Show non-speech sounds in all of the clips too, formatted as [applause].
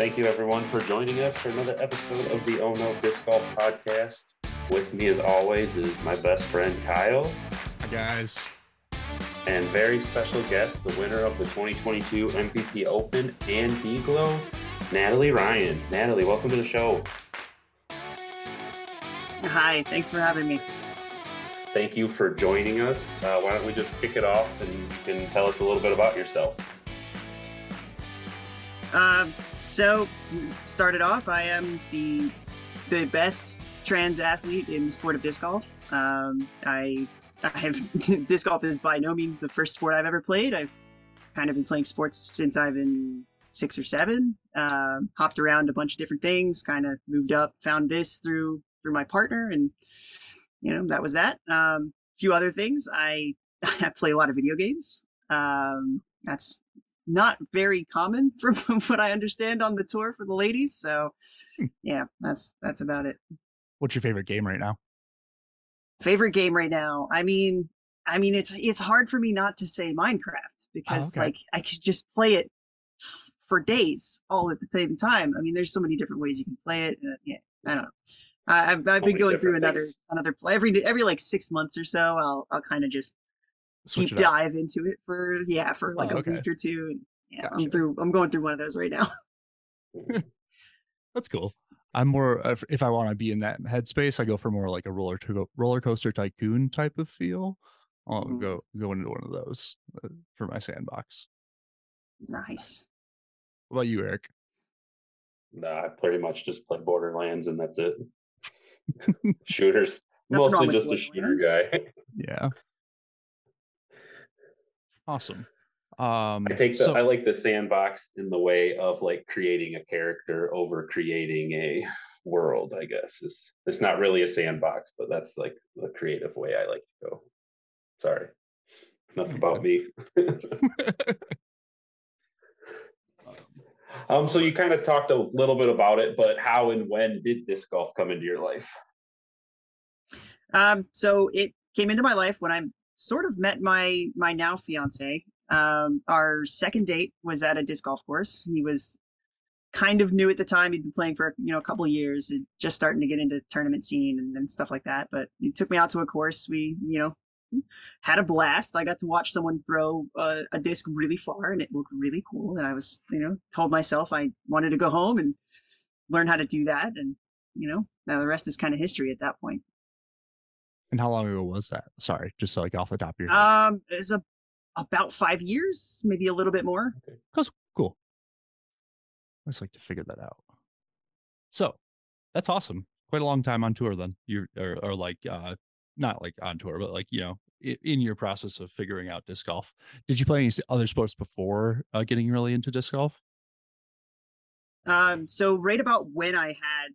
Thank you, everyone, for joining us for another episode of the Oh No Disc Golf Podcast. With me, as always, is my best friend Kyle. Hi, guys. And very special guest, the winner of the 2022 MVP Open and DGLO, Natalie Ryan. Natalie, welcome to the show. Hi, thanks for having me. Thank you for joining us. Uh, why don't we just kick it off and you can tell us a little bit about yourself? Um, so, started off, I am the the best trans athlete in the sport of disc golf. Um, I, I have [laughs] disc golf is by no means the first sport I've ever played. I've kind of been playing sports since I've been six or seven. Um, hopped around a bunch of different things. Kind of moved up, found this through through my partner, and you know that was that. Um, a few other things. I [laughs] I play a lot of video games. Um, that's not very common [laughs] from what I understand on the tour for the ladies. So yeah, that's that's about it. What's your favorite game right now? Favorite game right now. I mean, I mean it's it's hard for me not to say Minecraft because oh, okay. like I could just play it for days all at the same time. I mean, there's so many different ways you can play it. Uh, yeah, I don't know. I, I've I've been going through another another every every like six months or so. I'll I'll kind of just Switch deep dive into it for yeah for like oh, okay. a week or two. And yeah, gotcha. I'm through. I'm going through one of those right now. [laughs] That's cool. I'm more if I want to be in that headspace, I go for more like a roller to roller coaster tycoon type of feel. I'll mm-hmm. go go into one of those uh, for my sandbox. Nice. What about you, Eric? Nah, I pretty much just play Borderlands and that's it. [laughs] Shooters. Mostly just a shooter guy. yeah. Awesome. Um, I take the so, I like the sandbox in the way of like creating a character over creating a world. I guess it's it's not really a sandbox, but that's like the creative way I like to go. Sorry, enough about me. [laughs] [laughs] um, so you kind of talked a little bit about it, but how and when did disc golf come into your life? Um, so it came into my life when I sort of met my my now fiance. Um, our second date was at a disc golf course. He was kind of new at the time. He'd been playing for you know a couple years, just starting to get into tournament scene and, and stuff like that. But he took me out to a course. We you know had a blast. I got to watch someone throw a, a disc really far, and it looked really cool. And I was you know told myself I wanted to go home and learn how to do that. And you know now the rest is kind of history at that point. And how long ago was that? Sorry, just like off the top of your head. Um, it's a about five years, maybe a little bit more. Okay. That's cool. I just like to figure that out. So that's awesome. Quite a long time on tour then. You are, or like uh not like on tour, but like you know, in your process of figuring out disc golf. Did you play any other sports before uh, getting really into disc golf? Um, so right about when I had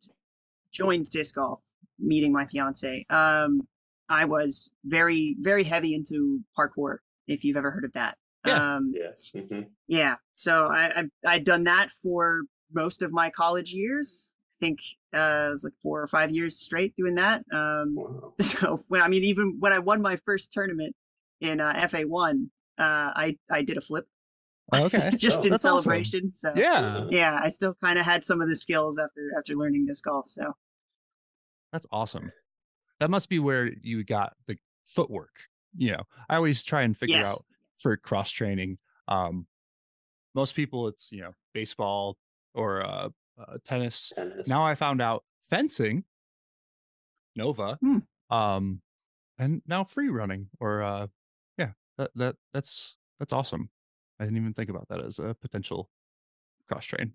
joined disc golf, meeting my fiance, um, I was very, very heavy into parkour if you've ever heard of that. Yeah. Um, yes. Mm-hmm. Yeah. So I, I I'd done that for most of my college years. I think uh, it was like four or five years straight doing that. Um, wow. [laughs] So when I mean, even when I won my first tournament in uh, FA one, uh, I I did a flip. Oh, okay. [laughs] just oh, in celebration. Awesome. So yeah, yeah, I still kind of had some of the skills after after learning disc golf. So that's awesome. That must be where you got the footwork you know, I always try and figure yes. out for cross training. Um, most people, it's you know baseball or uh, uh, tennis. tennis. Now I found out fencing, Nova, hmm. um, and now free running or uh, yeah, that that that's that's awesome. I didn't even think about that as a potential cross train.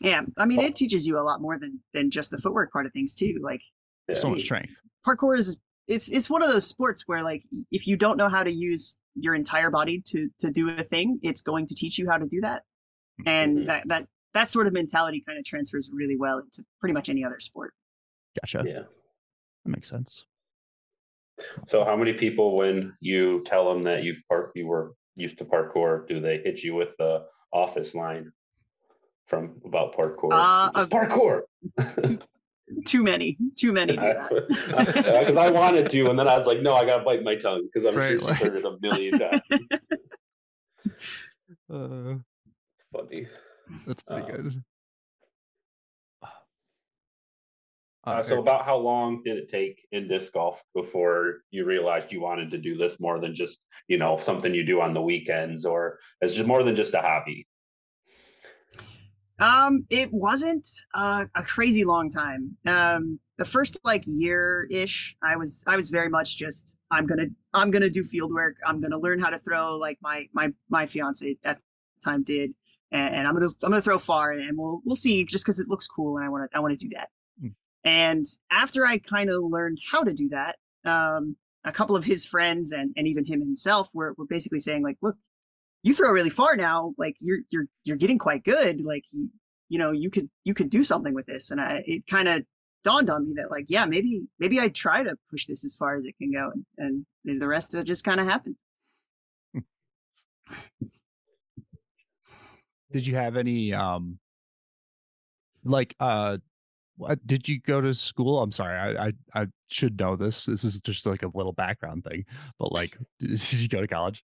Yeah, I mean, it teaches you a lot more than than just the footwork part of things too. Like so much strength. Parkour is it's it's one of those sports where like if you don't know how to use your entire body to to do a thing, it's going to teach you how to do that. and mm-hmm. that that that sort of mentality kind of transfers really well into pretty much any other sport. Gotcha. Yeah, that makes sense. So, how many people, when you tell them that you've park you were used to parkour, do they hit you with the office line from about parkour? Uh, uh parkour. Too many, too many do that. [laughs] Because I wanted to, and then I was like, no, I gotta bite my tongue because I'm right, sure like... heard it a million times. [laughs] Uh, funny. That's pretty um, good. Uh, so, about how long did it take in disc golf before you realized you wanted to do this more than just, you know, something you do on the weekends, or as just more than just a hobby? Um, it wasn't uh, a crazy long time. Um, the first like year ish, I was I was very much just I'm gonna I'm gonna do field work. I'm gonna learn how to throw like my my my fiance at the time did, and, and I'm gonna I'm gonna throw far, and we'll we'll see just because it looks cool, and I want to I want to do that. And after I kind of learned how to do that, um, a couple of his friends and, and even him himself were, were basically saying like, look, you throw really far now. Like you're, you're, you're getting quite good. Like, you, you know, you could, you could do something with this. And I, it kind of dawned on me that like, yeah, maybe, maybe I'd try to push this as far as it can go. And, and the rest of it just kind of happened. Did you have any, um, like, uh, what did you go to school? I'm sorry, I, I I should know this. This is just like a little background thing, but like, [laughs] did you go to college?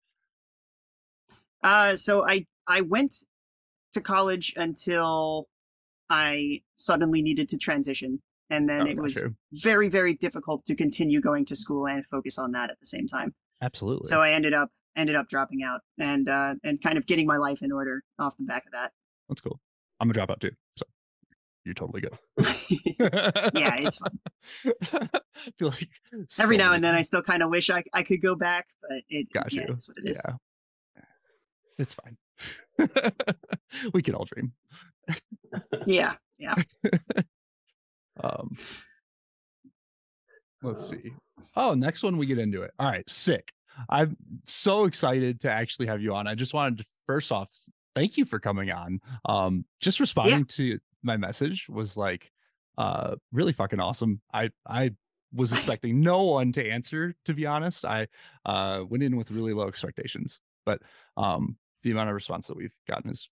Uh, so I I went to college until I suddenly needed to transition, and then oh, it was you. very very difficult to continue going to school and focus on that at the same time. Absolutely. So I ended up ended up dropping out and uh, and kind of getting my life in order off the back of that. That's cool. I'm a dropout too. So you're totally good. [laughs] yeah, it's fun. [laughs] I feel like every now and then I still kind of wish I I could go back, but it Got yeah, you. it's what it is. Yeah. It's fine. [laughs] we can all dream. yeah, yeah. [laughs] um let's see. Oh, next one we get into it. All right, sick. I'm so excited to actually have you on. I just wanted to first off thank you for coming on. Um, just responding yeah. to my message was like uh really fucking awesome. I I was [laughs] expecting no one to answer to be honest. I uh went in with really low expectations, but um the amount of response that we've gotten is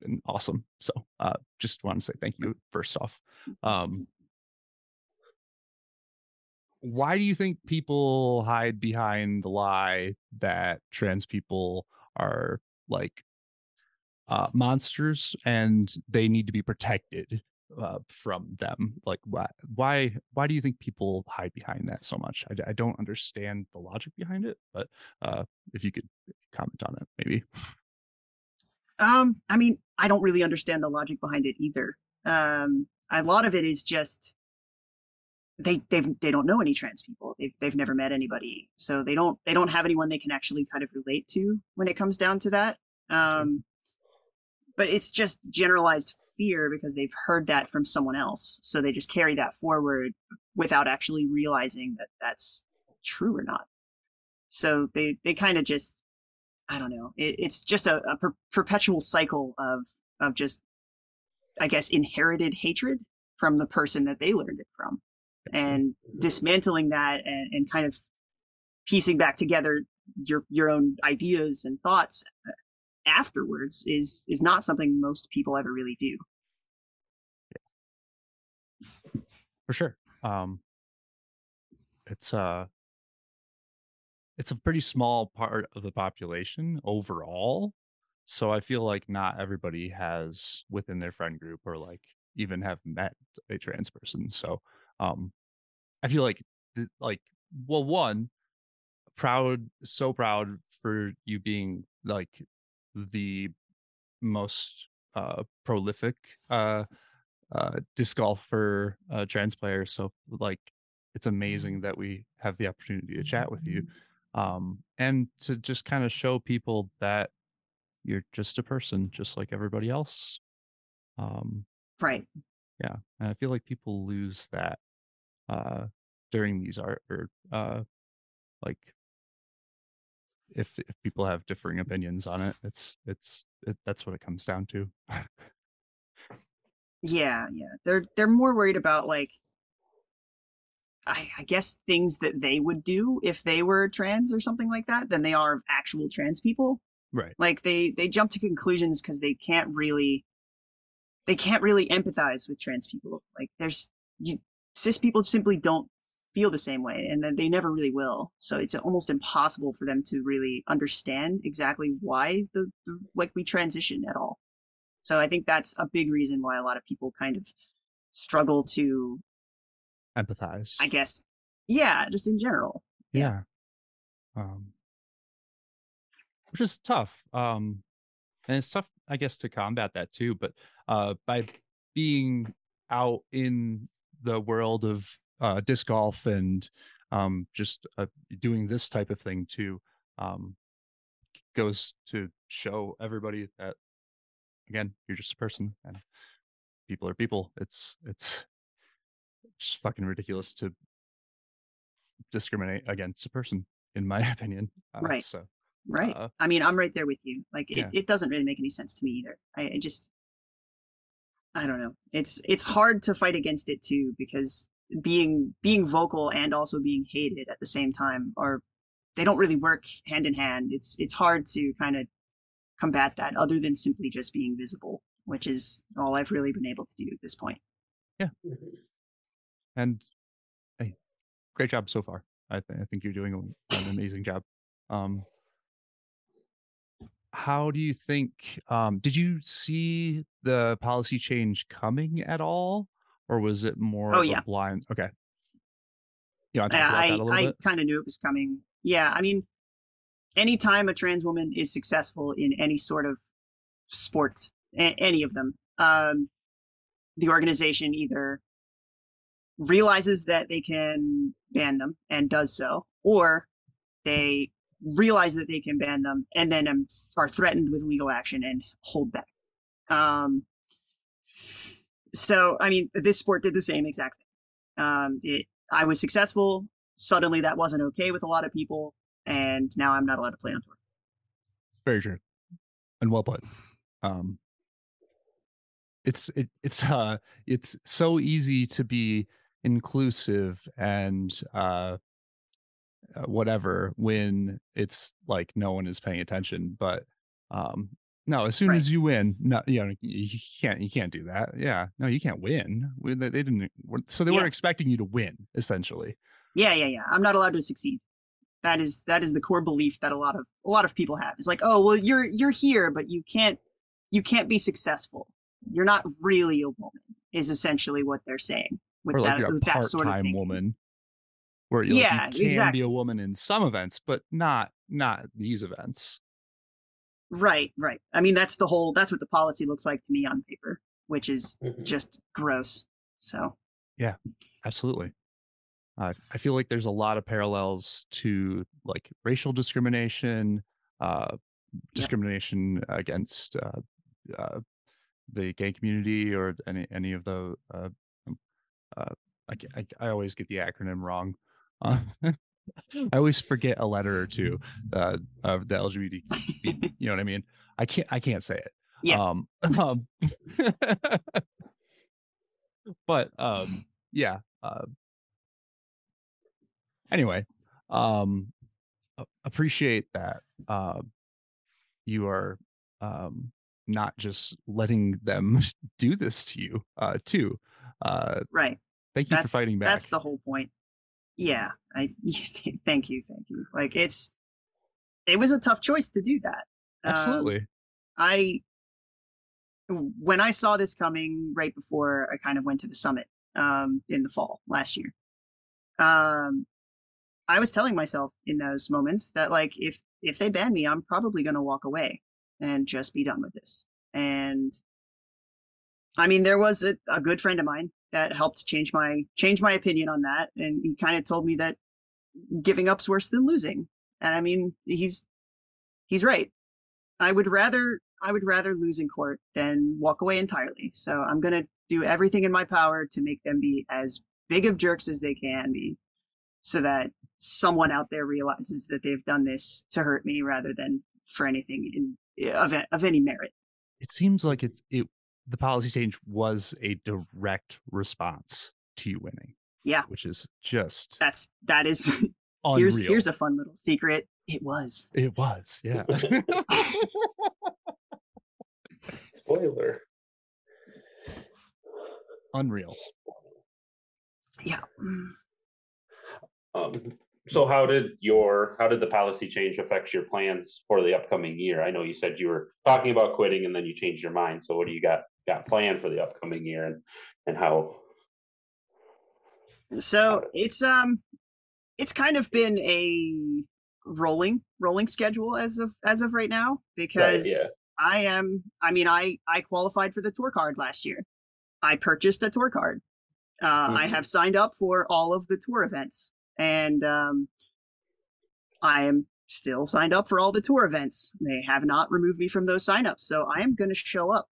been awesome. So uh just want to say thank you first off. Um why do you think people hide behind the lie that trans people are like uh, monsters and they need to be protected uh, from them like why why why do you think people hide behind that so much? I, I don't understand the logic behind it but uh, if you could comment on it maybe. Um i mean i don't really understand the logic behind it either. Um a lot of it is just they they've they don't know any trans people. They've they've never met anybody. So they don't they don't have anyone they can actually kind of relate to when it comes down to that. Um but it's just generalized fear because they've heard that from someone else. So they just carry that forward without actually realizing that that's true or not. So they they kind of just i don't know it, it's just a, a per- perpetual cycle of of just i guess inherited hatred from the person that they learned it from. And dismantling that and, and kind of piecing back together your your own ideas and thoughts uh, afterwards is is not something most people ever really do. For sure. Um it's uh it's a pretty small part of the population overall. So I feel like not everybody has within their friend group or like even have met a trans person. So um I feel like like well one proud so proud for you being like the most uh, prolific uh, uh, disc golfer, uh, trans player. So like, it's amazing that we have the opportunity to chat with you, um, and to just kind of show people that you're just a person, just like everybody else. Um, right. Yeah, and I feel like people lose that uh, during these art or uh, like if if people have differing opinions on it, it's it's it, that's what it comes down to. [laughs] yeah, yeah. They're they're more worried about like I, I, guess things that they would do if they were trans or something like that than they are of actual trans people. Right. Like they they jump to conclusions because they can't really they can't really empathize with trans people. Like there's you, cis people simply don't feel the same way and then they never really will so it's almost impossible for them to really understand exactly why the, the, like we transition at all so i think that's a big reason why a lot of people kind of struggle to empathize. I guess yeah just in general. Yeah, yeah. um which is tough um and it's tough i guess to combat that too but uh by being out in the world of uh, disc golf and um, just uh, doing this type of thing too um, goes to show everybody that again you're just a person and people are people. It's it's [laughs] just fucking ridiculous to discriminate against a person in my [laughs] opinion uh, right. so right. uh, i mean i'm right there with you. Like it, yeah. it doesn't really make any sense to me either. I, I just i don't know. It's it's hard to fight against it too because being being vocal and also being hated at the same time are they don't really work hand in hand. It's it's hard to kind of combat that other than simply just being visible which is all i've really been able to do at this point yeah mm-hmm. and hey great job so far i, th- I think you're doing an amazing job um how do you think um did you see the policy change coming at all or was it more oh, yeah. blind? Okay. Yeah, I, I kind of knew it was coming. Yeah, I mean, anytime a trans woman is successful in any sort of sport, a- any of them, um, the organization either realizes that they can ban them and does so, or they realize that they can ban them and then um, are threatened with legal action and hold back. Um, so I mean, this sport did the same exact thing. Um, it, I was successful. Suddenly, that wasn't okay with a lot of people, and now I'm not allowed to play on tour. Very true, and well put. Um, it's it, it's uh it's so easy to be inclusive and uh, uh whatever when it's like no one is paying attention but um no, as soon right. as you win, no, you know, you can't, you can't do that. Yeah, no, you can't win. They, they didn't. So they yeah. were expecting you to win, essentially. Yeah, yeah, yeah. I'm not allowed to succeed. That is that is the core belief that a lot of a lot of people have. It's like, oh, well, you're you're here, but you can't you can't be successful. You're not really a woman. Is essentially what they're saying with or like that, you're a that sort of thing. woman. Where you, yeah, like, you can exactly. be a woman in some events, but not not these events. Right, right. I mean, that's the whole. That's what the policy looks like to me on paper, which is mm-hmm. just gross. So. Yeah, absolutely. Uh, I feel like there's a lot of parallels to like racial discrimination, uh, discrimination yep. against uh, uh, the gay community or any any of the. Uh, um, uh, I, I, I always get the acronym wrong. [laughs] I always forget a letter or two uh, of the LGBT. [laughs] You know what I mean? I can't. I can't say it. Yeah. Um, [laughs] um but um, yeah. Uh, anyway, um, appreciate that uh, you are um, not just letting them [laughs] do this to you uh, too. Uh, right. Thank you that's, for fighting back. That's the whole point yeah i [laughs] thank you thank you like it's it was a tough choice to do that absolutely um, i when i saw this coming right before i kind of went to the summit um in the fall last year um i was telling myself in those moments that like if if they ban me i'm probably going to walk away and just be done with this and i mean there was a, a good friend of mine that helped change my change my opinion on that. And he kind of told me that giving up's worse than losing. And I mean, he's he's right. I would rather I would rather lose in court than walk away entirely. So I'm gonna do everything in my power to make them be as big of jerks as they can be. So that someone out there realizes that they've done this to hurt me rather than for anything in, of of any merit. It seems like it's it the policy change was a direct response to you winning. Yeah, which is just that's that is. [laughs] Unreal. Here's here's a fun little secret. It was. It was. Yeah. [laughs] Spoiler. Unreal. Yeah. Mm. Um, so how did your how did the policy change affect your plans for the upcoming year? I know you said you were talking about quitting and then you changed your mind. So what do you got got planned for the upcoming year and and how so it's um it's kind of been a rolling rolling schedule as of as of right now because right, yeah. I am I mean I I qualified for the tour card last year. I purchased a tour card. Uh, mm-hmm. I have signed up for all of the tour events and um, I am still signed up for all the tour events. They have not removed me from those signups, so I am going to show up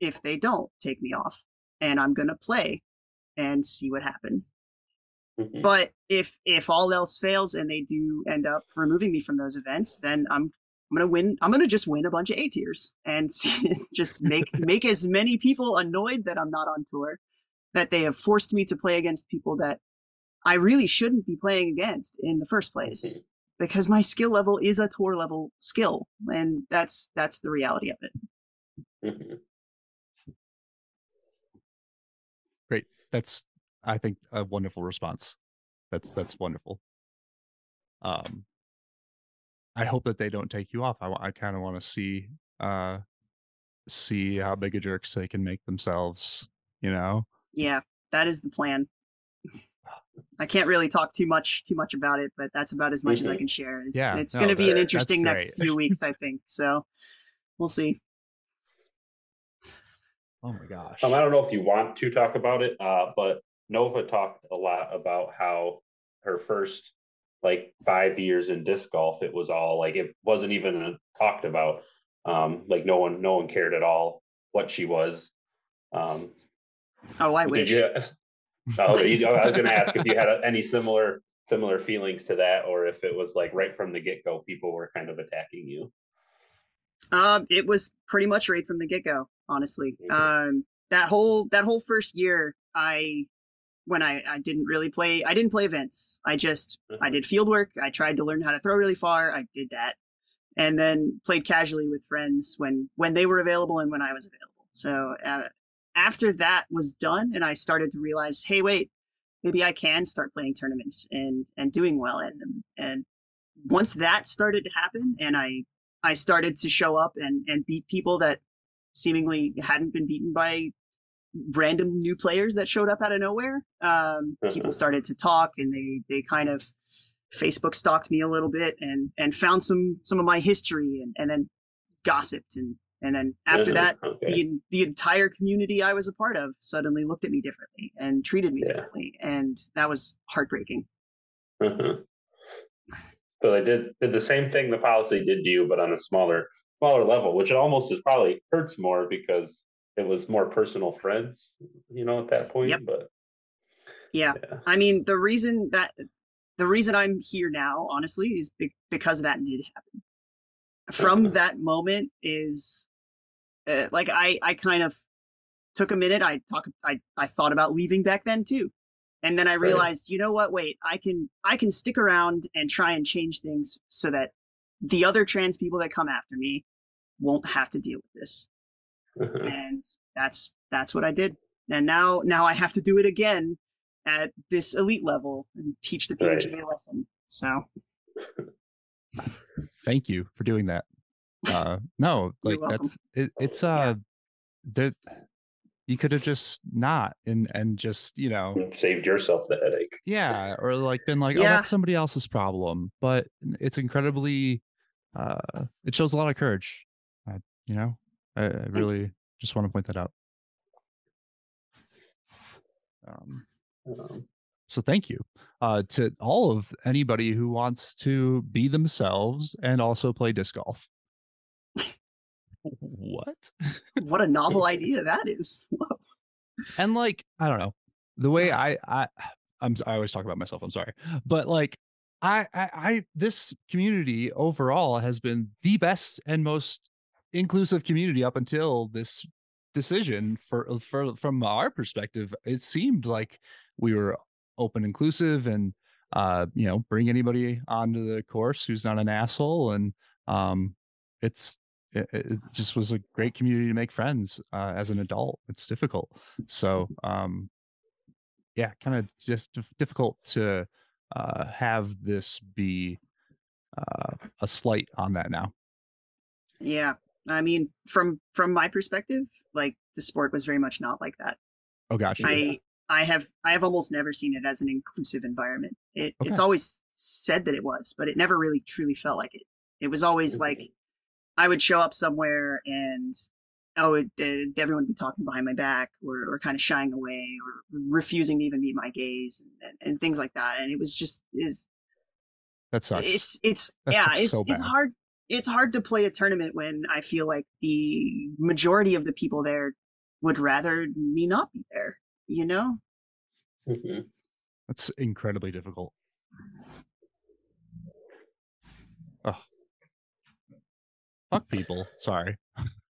if they don't take me off, and I'm going to play and see what happens. Mm-hmm. But if if all else fails and they do end up removing me from those events, then I'm I'm gonna win. I'm gonna just win a bunch of A tiers and [laughs] just make [laughs] make as many people annoyed that I'm not on tour, that they have forced me to play against people that I really shouldn't be playing against in the first place mm-hmm. because my skill level is a tour level skill, and that's that's the reality of it. Mm-hmm. Great. That's I think a wonderful response. That's that's wonderful. Um, I hope that they don't take you off. I, I kind of want to see uh see how big a jerks they can make themselves. You know. Yeah, that is the plan. [laughs] I can't really talk too much too much about it, but that's about as much mm-hmm. as I can share. It's, yeah, it's no, going to be an interesting next few [laughs] weeks, I think. So we'll see. Oh my gosh! Um, I don't know if you want to talk about it, uh, but Nova talked a lot about how her first like five years in disc golf, it was all like it wasn't even talked about. Um, like no one, no one cared at all what she was. Um, oh, I wish. You, [laughs] Oh, I was going to ask if you had any [laughs] similar similar feelings to that, or if it was like right from the get go, people were kind of attacking you. Um, it was pretty much right from the get go. Honestly, mm-hmm. um, that whole that whole first year, I when I I didn't really play, I didn't play events. I just mm-hmm. I did field work. I tried to learn how to throw really far. I did that, and then played casually with friends when when they were available and when I was available. So uh, after that was done and I started to realize, hey, wait, maybe I can start playing tournaments and and doing well in them. And once that started to happen and I I started to show up and and beat people that seemingly hadn't been beaten by random new players that showed up out of nowhere. Um, people started to talk and they they kind of Facebook stalked me a little bit and and found some some of my history and and then gossiped and and then after that, okay. the the entire community I was a part of suddenly looked at me differently and treated me yeah. differently, and that was heartbreaking. Uh-huh. So they did did the same thing the policy did to you, but on a smaller smaller level, which almost is probably hurts more because it was more personal friends, you know, at that point. Yep. But yeah. yeah. I mean, the reason that the reason I'm here now, honestly, is be- because that did happen. From uh-huh. that moment is uh, like I I kind of took a minute. I talk I I thought about leaving back then too. And then I realized, right. you know what? Wait, I can I can stick around and try and change things so that the other trans people that come after me won't have to deal with this. [laughs] And that's that's what I did. And now now I have to do it again at this elite level and teach the PDGA right. lesson. So [laughs] thank you for doing that uh no like that's it, it's uh yeah. that you could have just not and and just you know saved yourself the headache. Yeah or like been like oh, yeah. oh that's somebody else's problem but it's incredibly uh it shows a lot of courage uh, you know i, I really just want to point that out. Um, um. so thank you uh, to all of anybody who wants to be themselves and also play disc golf what? what a novel [laughs] idea that is. [laughs] and like, I don't know. The way I I [sighs] I'm I always talk about myself. I'm sorry, but like I, I, I this community overall has been the best and most inclusive community up until this decision for for from our perspective it seemed like we were open inclusive and uh you know bring anybody onto the course who's not an asshole and um it's it, it just was a great community to make friends uh, as an adult it's difficult so um yeah kind of just difficult to uh have this be uh a slight on that now yeah I mean, from from my perspective, like the sport was very much not like that. Oh, gotcha. I I have I have almost never seen it as an inclusive environment. It okay. it's always said that it was, but it never really truly felt like it. It was always like I would show up somewhere and oh, it, uh, everyone would be talking behind my back or, or kind of shying away or refusing to even meet my gaze and, and, and things like that. And it was just is that sucks. It's it's that yeah, it's so it's hard it's hard to play a tournament when I feel like the majority of the people there would rather me not be there, you know? Mm-hmm. That's incredibly difficult. Oh. Fuck people. Sorry.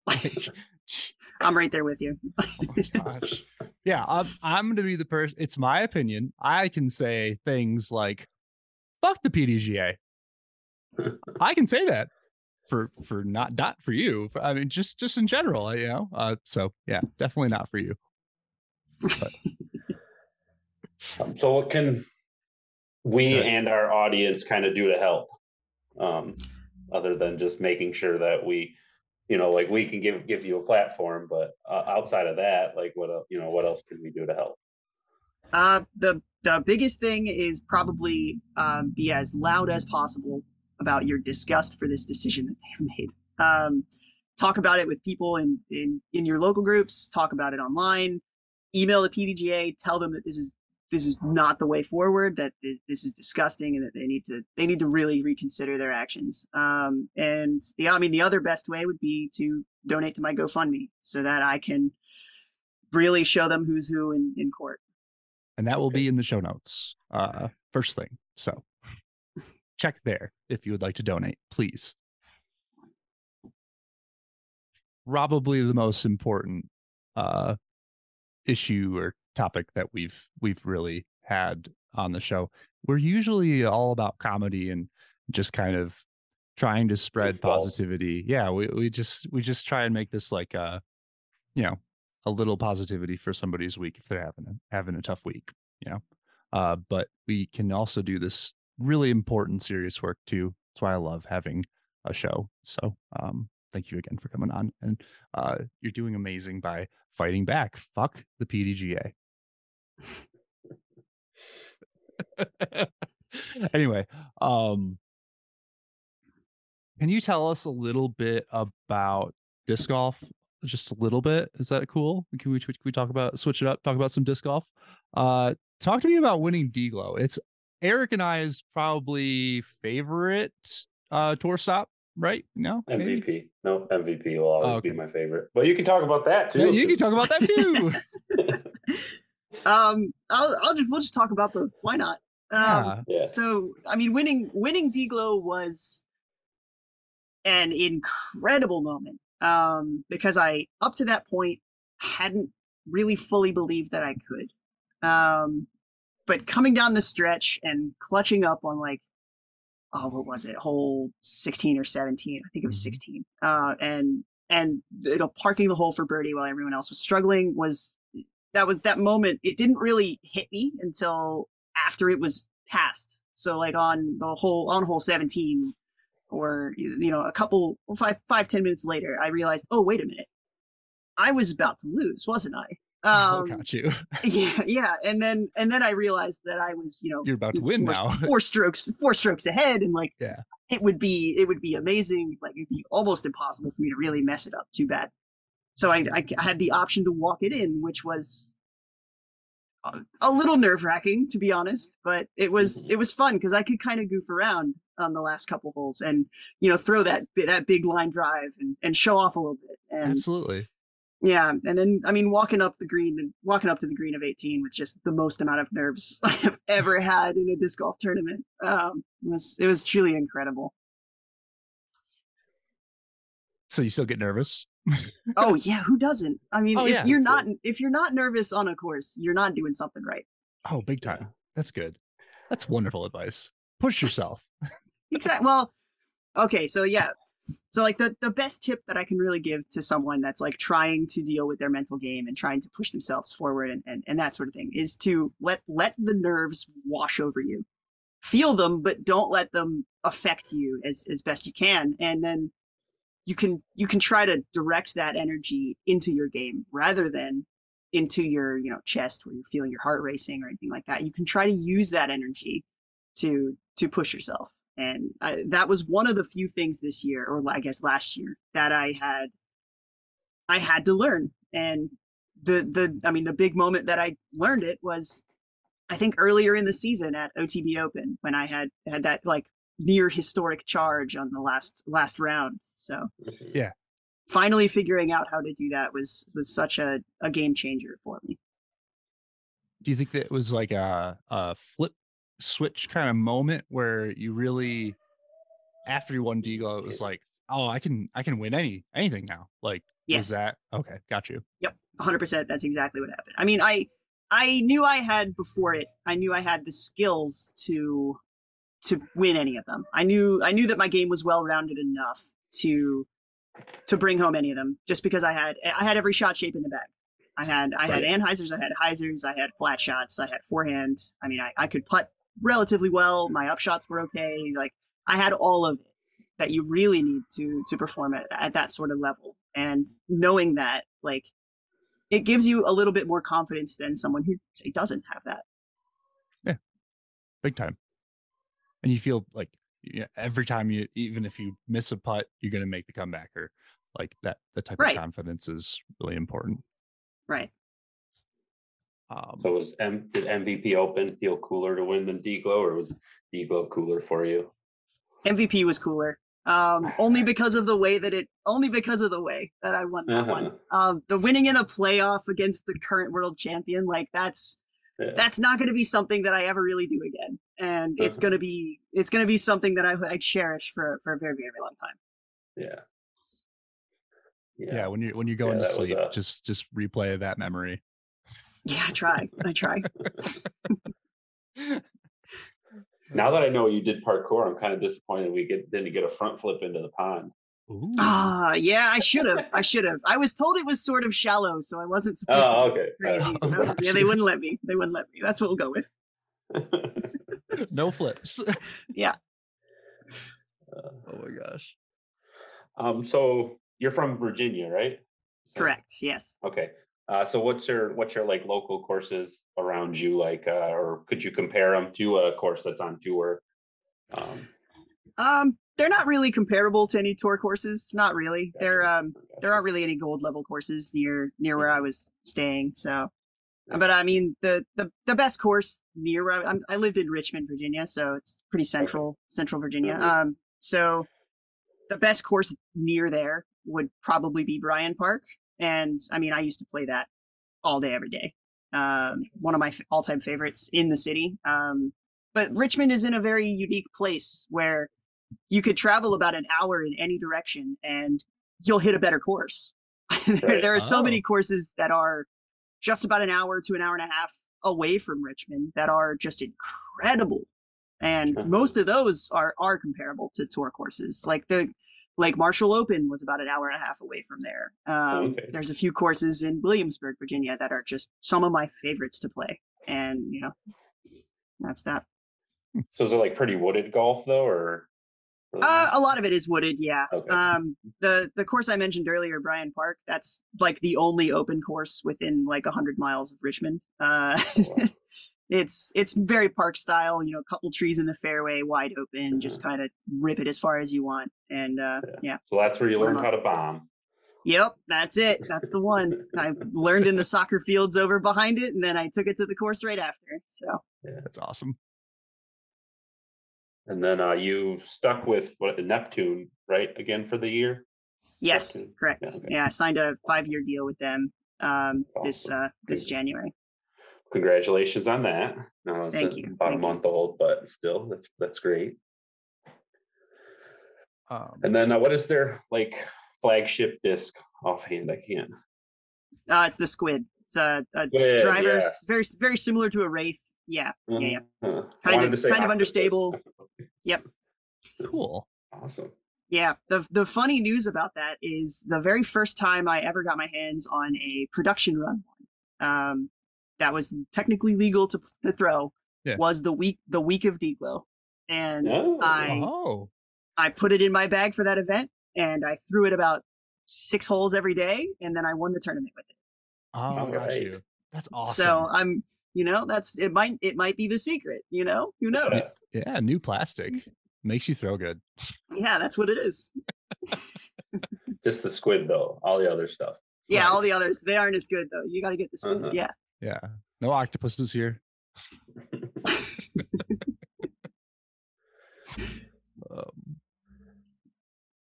[laughs] I'm right there with you. [laughs] oh my gosh. Yeah, I'm, I'm going to be the person. It's my opinion. I can say things like, fuck the PDGA. I can say that for for not not for you. For, I mean, just just in general, you know. Uh, so yeah, definitely not for you. um, so what can we and our audience kind of do to help? Um, other than just making sure that we, you know, like we can give give you a platform, but uh, outside of that, like what else, you know, what else can we do to help? Uh, the the biggest thing is probably um, be as loud as possible about your disgust for this decision that they've [laughs] made. Um, talk about it with people in, in in your local groups. Talk about it online. Email the PDGA. Tell them that this is this is not the way forward. That this is disgusting, and that they need to they need to really reconsider their actions. Um, and the I mean the other best way would be to donate to my GoFundMe so that I can really show them who's who in, in court. And that will be in the show notes. Uh, first thing. So check there if you would like to donate, please. Probably the most important uh, issue or topic that we've we've really had on the show. We're usually all about comedy and just kind of trying to spread positivity. Yeah, we we just we just try and make this like a uh, you know a little positivity for somebody's week if they're having a, having a tough week. You know, uh, but we can also do this really important, serious work too. That's why I love having a show. So um, thank you again for coming on. And uh, you're doing amazing by fighting back. Fuck the PDGA. [laughs] anyway, um, can you tell us a little bit about disc golf? Just a little bit. Is that cool? Can we, can we talk about switch it up? Talk about some disc golf. Uh, talk to me about winning DGLO. It's Eric and I's probably favorite uh tour stop, right? No, MVP. No, MVP will always oh, okay. be my favorite. But you can talk about that too. Yeah, you can talk about that too. [laughs] [laughs] um, I'll, I'll just we'll just talk about both. Why not? Um, yeah. So I mean, winning winning DGLO was an incredible moment um, because I up to that point hadn't really fully believed that I could. Um, but coming down the stretch and clutching up on like oh what was it hole 16 or 17 i think it was mm-hmm. 16 uh, and and you know parking the hole for birdie while everyone else was struggling was that was that moment it didn't really hit me until after it was passed so like on the whole on hole 17 or you know a couple five five ten minutes later i realized oh wait a minute i was about to lose wasn't i Oh, um, got you. [laughs] yeah, yeah, and then and then I realized that I was, you know, you're about to win four, now, four strokes, four strokes ahead, and like, yeah, it would be it would be amazing. Like it'd be almost impossible for me to really mess it up too bad. So I, I had the option to walk it in, which was a, little nerve wracking, to be honest, but it was it was fun because I could kind of goof around on the last couple holes and you know throw that that big line drive and, and show off a little bit. And Absolutely Yeah, and then I mean, walking up the green, and walking up to the green of 18 with just the most amount of nerves [laughs] I've ever had in a disc golf tournament. Um, it was it was truly incredible. So you still get nervous? Oh [laughs] yeah, who doesn't? I mean, oh, if yeah. you're not if you're not nervous on a course, you're not doing something right. Oh, big time. That's good. That's wonderful advice. Push yourself. [laughs] exactly. Well, okay, so yeah, so like the the best tip that I can really give to someone that's like trying to deal with their mental game and trying to push themselves forward and, and, and that sort of thing is to let let the nerves wash over you. Feel them, but don't let them affect you as, as best you can. And then you can you can try to direct that energy into your game rather than into your you know chest where you're feeling your heart racing or anything like that. You can try to use that energy to to push yourself and I, that was one of the few things this year or i guess last year that i had i had to learn and the the i mean the big moment that i learned it was i think earlier in the season at otb open when i had had that like near historic charge on the last last round so mm-hmm. yeah finally figuring out how to do that was was such a, a game changer for me do you think that it was like a, a flip switch kind of moment where you really after you won DGLO, it was like, oh, I can I can win any anything now. Like yes. was that okay, got you. Yep. hundred percent. That's exactly what happened. I mean, I I knew I had before it, I knew I had the skills to to win any of them. I knew I knew that my game was well rounded enough to to bring home any of them just because I had I had every shot shape in the bag. I had I right. had anhyzers, I had hyzers, I had flat shots, I had forehand. I mean, I, I could putt relatively well. My upshots were okay. Like I had all of it that you really need to to perform at, at that sort of level. And knowing that, like, it gives you a little bit more confidence than someone who say, doesn't have that. Yeah, big time. And you feel like you know, every time you, even if you miss a putt, you're going to make the comeback, or like that. The type right. of confidence is really important. Right. Um, so was M did MVP Open feel cooler to win than DGLO, or was DGLO cooler for you? MVP was cooler. Um, only [laughs] because of the way that it, only because of the way that I won that uh-huh. one. Um, the winning in a playoff against the current world champion, like that's yeah. that's not going to be something that I ever really do again, and uh-huh. it's going to be it's going to be something that I, I cherish for for a very very long time. Yeah. Yeah. yeah when you when you go yeah, into sleep, a... just just replay that memory. Yeah, I try. I try. [laughs] now that I know you did parkour, I'm kind of disappointed we get didn't get a front flip into the pond. Ah, uh, yeah, I should have. I should have. I was told it was sort of shallow, so I wasn't supposed oh, to. Okay. Crazy. Oh, [laughs] so yeah, they wouldn't let me. They wouldn't let me. That's what we'll go with. [laughs] no flips. [laughs] yeah. Uh, oh my gosh. Um. So you're from Virginia, right? Correct. Yes. Okay. Uh, so what's your what's your like local courses around you like, uh, or could you compare them to a course that's on tour? Um, um, they're not really comparable to any tour courses. Not really. There um there aren't really any gold level courses near near where I was staying. So, but I mean the the the best course near where I, I lived in Richmond, Virginia, so it's pretty central central Virginia. Mm-hmm. Um, so the best course near there would probably be Bryan Park. And I mean, I used to play that all day, every day. Um, one of my all time favorites in the city. Um, but Richmond is in a very unique place where you could travel about an hour in any direction and you'll hit a better course. [laughs] there, there, are so many oh. courses that are just about an hour to an hour and a half away from Richmond that are just incredible. And most of those are are comparable to tour courses. Like the Lake Marshall Open was about an hour and a half away from there. Um, okay. There's a few courses in Williamsburg, Virginia, that are just some of my favorites to play, and you know, that's that. So is it like pretty wooded golf though, or? Uh, a lot of it is wooded, yeah. Okay. Um, the the course I mentioned earlier, Bryan Park, that's like the only open course within like hundred miles of Richmond. Uh, oh, wow. [laughs] it's it's very park style you know a couple trees in the fairway wide open mm-hmm. just kind of rip it as far as you want and uh yeah, yeah. so that's where you learn how to bomb yep that's it that's the one [laughs] i learned in the soccer fields over behind it and then i took it to the course right after so yeah that's awesome and then uh you stuck with what the neptune right again for the year Yes, correct. Yeah, okay. yeah, I signed a five year deal with them um, awesome. this uh, this January. Congratulations on that. No, Thank you. About Thank a month you. old, but still, that's that's great. Um, and then uh, what is their like flagship disc offhand? I can't. Uh, it's the Squid. It's a, a Squid, driver, yeah. very very similar to a Wraith. Yeah, mm-hmm. yeah, yeah. Uh-huh. Kind of kind of understable. yep. Cool. Awesome. Yeah, the the funny news about that is the very first time I ever got my hands on a production run one, um, that was technically legal to, to throw, yeah. was the week the week of DGLO, and oh. I oh. I put it in my bag for that event, and I threw it about six holes every day, and then I won the tournament with it. Oh, got you. That's awesome. So I'm, you know, that's it. Might it might be the secret. You know, who knows? Yeah, new plastic makes you throw good. Yeah, that's what it is. [laughs] Just the squid, though. All the other stuff. Yeah, right. all the others they aren't as good though. You got to get the squid. Uh-huh. Yeah. Yeah. No octopuses here. [laughs] um,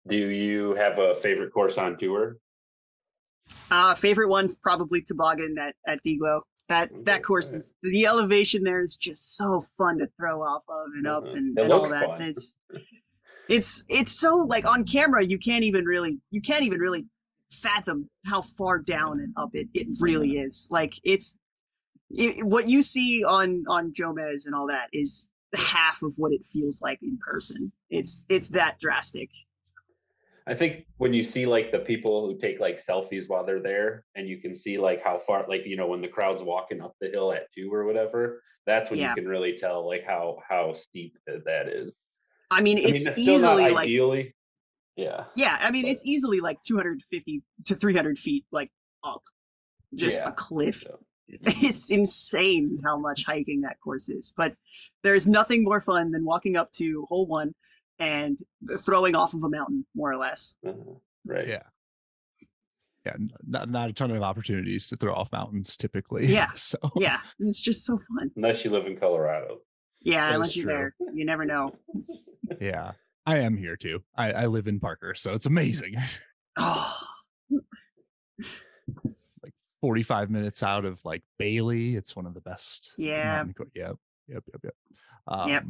Do you have a favorite course on tour? Uh, favorite one's probably toboggan at at DGLO. That that course is the elevation there is just so fun to throw off of and up mm-hmm. and, and all that. And it's it's it's so like on camera you can't even really you can't even really fathom how far down and up it, it really is. Like it's it, what you see on on Jomez and all that is half of what it feels like in person. It's it's that drastic. I think when you see like the people who take like selfies while they're there, and you can see like how far, like you know, when the crowd's walking up the hill at two or whatever, that's when yeah. you can really tell like how how steep that is. I mean, it's, I mean, it's easily like ideally, yeah, yeah. I mean, but, it's easily like 250 to 300 feet, like up, just yeah. a cliff. Yeah. [laughs] It's insane how much hiking that course is, but there's nothing more fun than walking up to hole one and throwing off of a mountain, more or less. Uh-huh. Right. Yeah. Yeah, not not a ton of opportunities to throw off mountains typically. Yeah. [laughs] So yeah, it's just so fun. Unless you live in Colorado. Yeah, that unless you're there, you never know. [laughs] yeah, I am here too. I, I live in Parker, so it's amazing. Oh. [laughs] like 45 minutes out of like Bailey. It's one of the best. Yeah. Yep. Yep. Yep. Yep. Um, yep.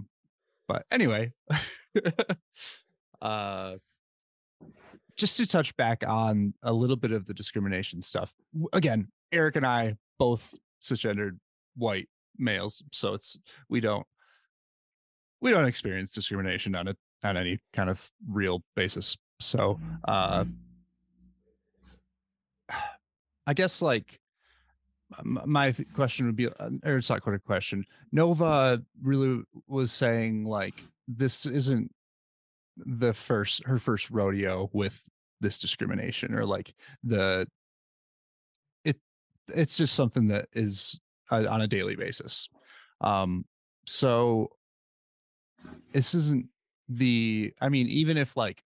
But anyway, [laughs] uh, just to touch back on a little bit of the discrimination stuff. Again, Eric and I both cisgendered white males, so it's we don't we don't experience discrimination on it on any kind of real basis. So uh [sighs] I guess like my question would be, uh, or it's not quite a question. Nova really was saying like this isn't the first her first rodeo with this discrimination or like the it it's just something that is uh, on a daily basis. Um so this isn't the i mean even if like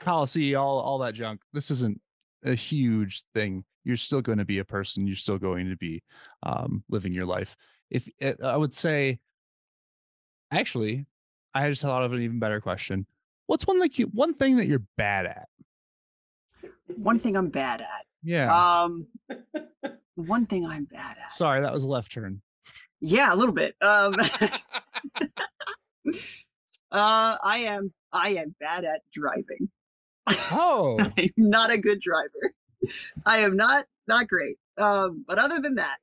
policy all all that junk this isn't a huge thing. You're still going to be a person. You're still going to be um, living your life. If eh, i would say actually i just thought of an even better question. What's one like you one thing that you're bad at? One thing i'm bad at. Yeah. Um [laughs] one thing i'm bad at. Sorry that was a left turn. Yeah a little bit. Um [laughs] uh i am i am bad at driving. Oh. [laughs] I'm not a good driver. I am not not great. Um, but other than that,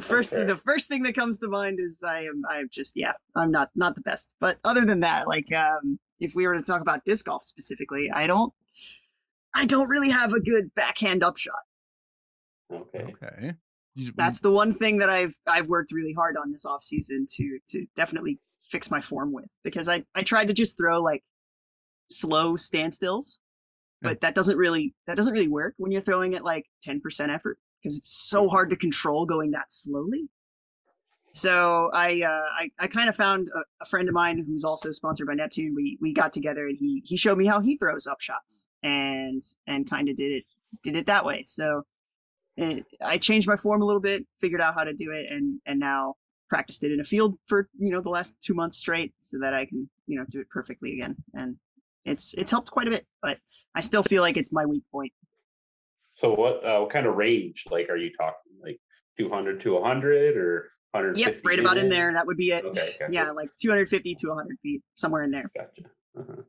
first okay. the first thing that comes to mind is I am I'm just yeah I'm not not the best. But other than that, like um, if we were to talk about disc golf specifically, I don't I don't really have a good backhand upshot. Okay. Okay. That's the one thing that I've I've worked really hard on this off season to to definitely fix my form with because I I tried to just throw like slow standstills but that doesn't really that doesn't really work when you're throwing at like 10% effort because it's so hard to control going that slowly so i uh, i, I kind of found a, a, friend of mine who's also sponsored by neptune we we got together and he he showed me how he throws up shots and and kind of did it did it that way so it, i changed my form a little bit figured out how to do it and and now practiced it in a field for you know the last two months straight, so that I can you know do it perfectly again. And it's it's helped quite a bit, but I still feel like it's my weak point. So what uh, what kind of range like are you talking like 200 to 100 or 150? Yep, right about in there. That would be it. Okay, gotcha. Yeah, like 250 to 100 feet, somewhere in there. Gotcha. Uh-huh.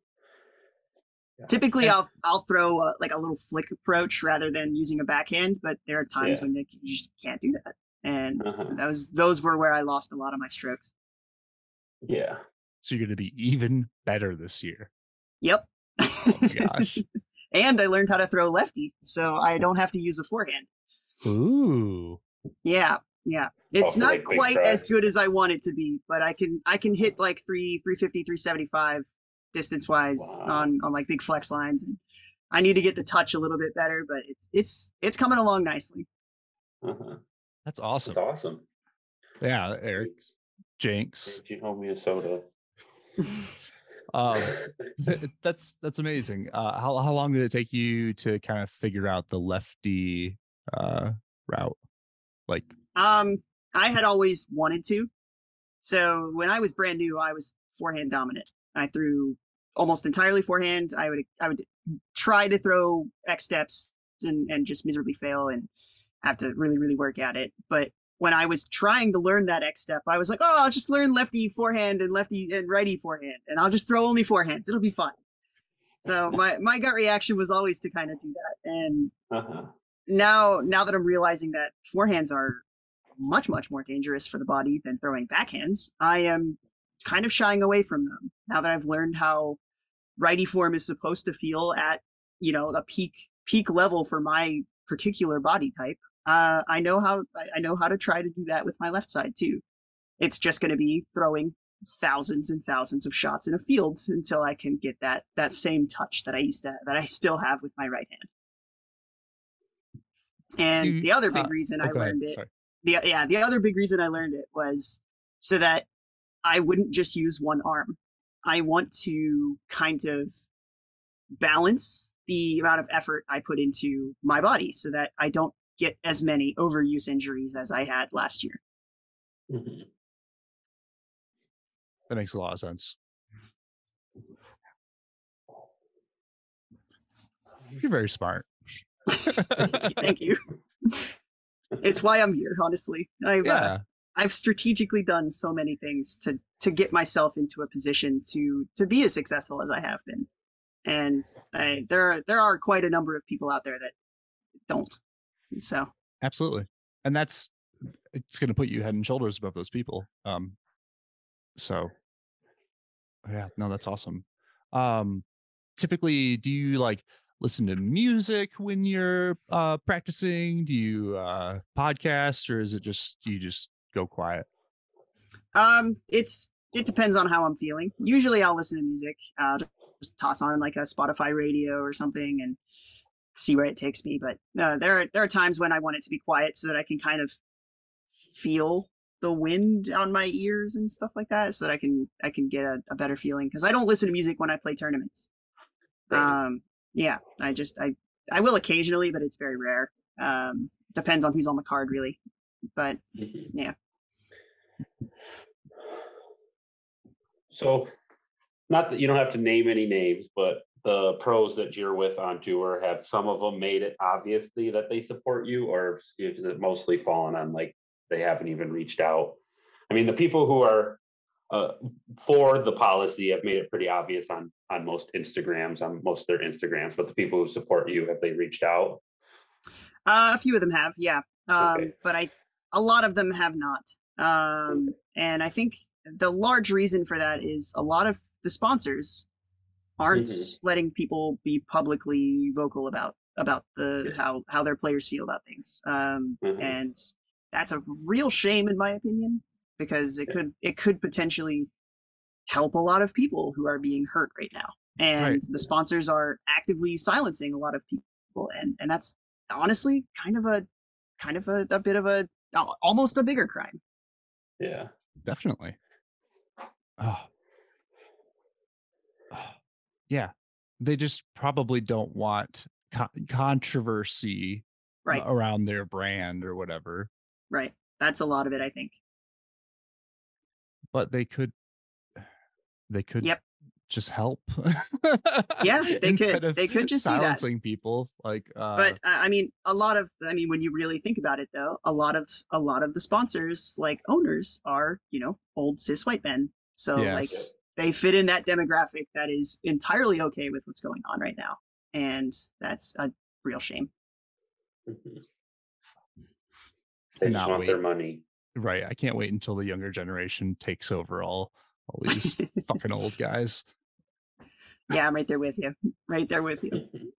Yeah. Typically, I'll I'll throw a, like a little flick approach rather than using a backhand, but there are times Yeah. when you just can't do that, and Uh-huh. those those were where I lost a lot of my strokes. Yeah. So you're going to be even better this year. Yep. Oh my gosh. [laughs] and I learned how to throw lefty, so I don't have to use a forehand. Ooh. Yeah, yeah. It's for, not like, big quite as good as I want it to be, but I can I can hit like three 350, 375 distance wise Wow. on on like big flex lines. And I need to get the touch a little bit better, but it's it's it's coming along nicely. Uh-huh. That's awesome. That's awesome. awesome. Yeah, Eric Jenks. Thank you, home Minnesota. [laughs] Um, [laughs] that's that's amazing. Uh, how how long did it take you to kind of figure out the lefty uh, route? Like, Um, I had always wanted to. So when I was brand new, I was forehand dominant. I threw almost entirely forehand. I would I would try to throw X steps and and just miserably fail and have to really really work at it. But when I was trying to learn that X step, I was like, oh, I'll just learn lefty forehand and lefty and righty forehand, and I'll just throw only forehands. It'll be fun. So [laughs] my my gut reaction was always to kind of do that, and uh-huh. now now that I'm realizing that forehands are much much more dangerous for the body than throwing backhands, I am kind of shying away from them. Now that I've learned how righty form is supposed to feel at you know a peak peak level for my particular body type, uh, I know how I, know how to try to do that with my left side too. It's just going to be throwing thousands and thousands of shots in a field until I can get that that same touch that I used to that I still have with my right hand. And You- the other big uh, reason oh, I go ahead, learned it the yeah the other big reason i learned it was so that i wouldn't just use one arm i want to kind of balance the amount of effort i put into my body so that i don't get as many overuse injuries as i had last year Mhm. That makes a lot of sense. You're very smart. thank you [laughs] it's why i'm here honestly i've uh, I've strategically done so many things to to get myself into a position to to be as successful as I have been, and I, there are there are quite a number of people out there that don't. So Absolutely. And that's it's going to put you head and shoulders above those people. Um so yeah, no that's awesome. Um typically do you like listen to music when you're uh practicing? Do you uh podcast or is it just you just go quiet? um, it's it depends on how I'm feeling. Usually I'll listen to music. Uh, just toss on like a Spotify radio or something and see where it takes me. But uh, there are there are times when I want it to be quiet so that I can kind of feel the wind on my ears and stuff like that, so that I can I can get a, a better feeling. Because I don't listen to music when I play tournaments. Right. Um, yeah, I just I I will occasionally, but it's very rare. Um, depends on who's on the card, really. But Mhm. Yeah. So, not that you don't have to name any names, but the pros that you're with on tour have some of them made it obviously that they support you, or is it mostly fallen on like they haven't even reached out? I mean, the people who are uh, for the policy have made it pretty obvious on on most Instagrams, on most of their Instagrams. But the people who support you, have they reached out? Uh, a few of them have, yeah. Um, Okay. but I, a lot of them have not. Um, and I think the large reason for that is a lot of the sponsors aren't Mhm. letting people be publicly vocal about about the Yeah. how how their players feel about things. Um, Mhm. and that's a real shame in my opinion because it Yeah. could it could potentially help a lot of people who are being hurt right now. And Right. the sponsors are actively silencing a lot of people and and that's honestly kind of a kind of a, a bit of a almost a bigger crime Yeah. Definitely. Oh. Yeah. They just probably don't want co- controversy right around their brand or whatever. right that's a lot of it i think but they could they could yep just help yeah [laughs] they could they could just silencing people like uh but i mean a lot of i mean when you really think about it though a lot of a lot of the sponsors like owners are you know old cis white men so yes. like they fit in that demographic that is entirely okay with what's going on right now. And that's a real shame. Mm-hmm. [laughs] they just want wait. their money. Right. I can't wait until the younger generation takes over all all these [laughs] fucking old guys. Yeah i'm right there with you. Right there with you. [laughs]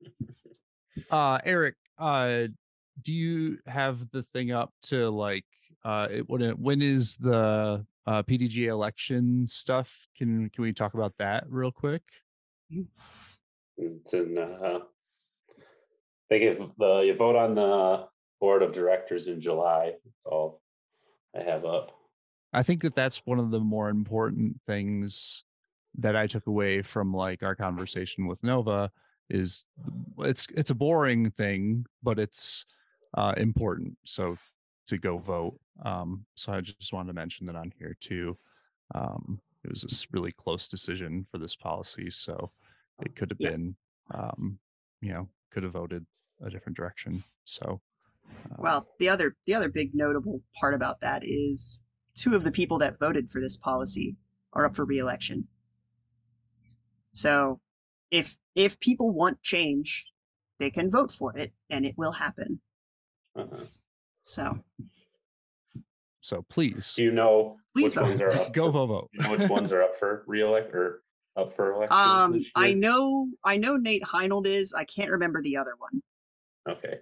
Uh eric uh do you have the thing up to like uh it, when it, when is the uh PDGA election stuff can can we talk about that real quick it's in uh they get the you vote on the board of directors in july that's all i have up i think that that's one of the more important things that I took away from like our conversation with Nova is it's it's a boring thing, but it's uh, important. So to go vote. Um, so I just wanted to mention that on here too. Um, it was a really close decision for this policy, so it could have yeah. been, um, you know, could have voted a different direction. So, uh, well, the other the other big notable part about that is two of the people that voted for this policy are up for reelection. So if if people want change, they can vote for it and it will happen. Uh-huh. So so please. Do you know please which vote. ones are [laughs] up? Go vote vote. You know which ones are up for reelect or up for election? Um I know I know Nate Heinold is. I can't remember the other one. Okay.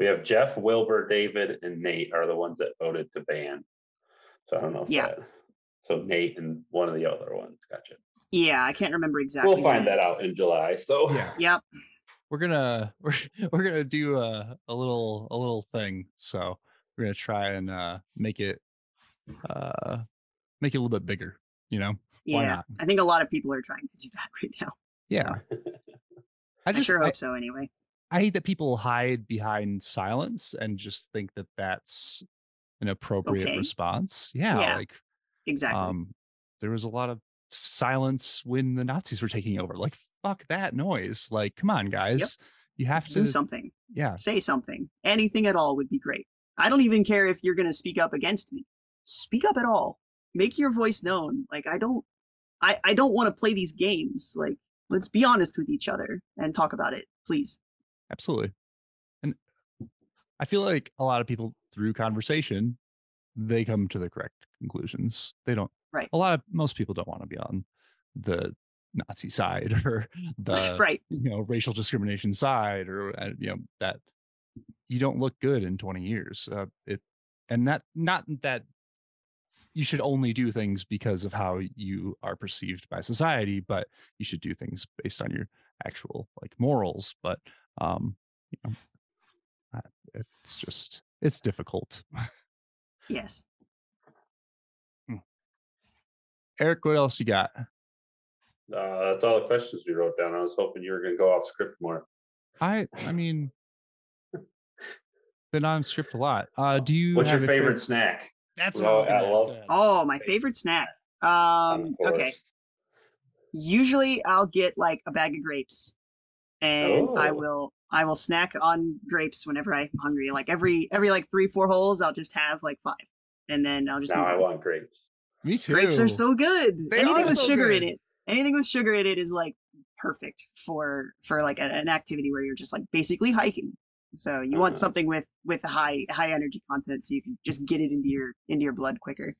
We have Jeff, Wilbur, David, and Nate are the ones that voted to ban. So I don't know If yeah. That, so Nate and one of the other ones. Gotcha. Yeah, I can't remember exactly. We'll find that out in July. So yeah. [laughs] Yep. We're gonna [laughs] we're we're gonna do a, a little a little thing. So we're gonna try and uh make it uh make it a little bit bigger, you know? Yeah. I think a lot of people are trying to do that right now. So. Yeah. I just I sure hope so anyway. I hate that people hide behind silence and just think that that's an appropriate okay. response. Yeah, yeah, like exactly. Um, there was a lot of silence when the Nazis were taking over. Like, fuck that noise. Like, come on, guys. Yep. You have to do something. Yeah. Say something. Anything at all would be great. I don't even care if you're going to speak up against me. Speak up at all. Make your voice known. Like, I don't, I, I don't want to play these games. Like, let's be honest with each other and talk about it, please. Absolutely. And I feel like a lot of people through conversation, they come to the correct conclusions. They don't Right. A lot of most people don't want to be on the Nazi side [laughs] or the [laughs] right. you know racial discrimination side or uh, you know that you don't look good in 20 years. Uh, it and that not that you should only do things because of how you are perceived by society, but you should do things based on your actual like morals. But um, you know, it's just it's difficult. Yes. Eric, what else you got? Uh, that's all the questions we wrote down. I was hoping you were going to go off script more. I, I mean, been on stripped a lot. Uh, do you? What's your favorite, favorite, snack? That's what well, I was going to ask. Oh, my favorite snack. Um, okay. Usually, I'll get like a bag of grapes, and oh. I will I will snack on grapes whenever I'm hungry. Like every every like three four holes, I'll just have like five, and then I'll just. Now I want grapes. Me too. Grapes are so good. They Anything with so sugar good. in it. Anything with sugar in it is like perfect for for like a, an activity where you're just like basically hiking. So you uh-huh. want something with with high high energy content, so you can just get it into your into your blood quicker,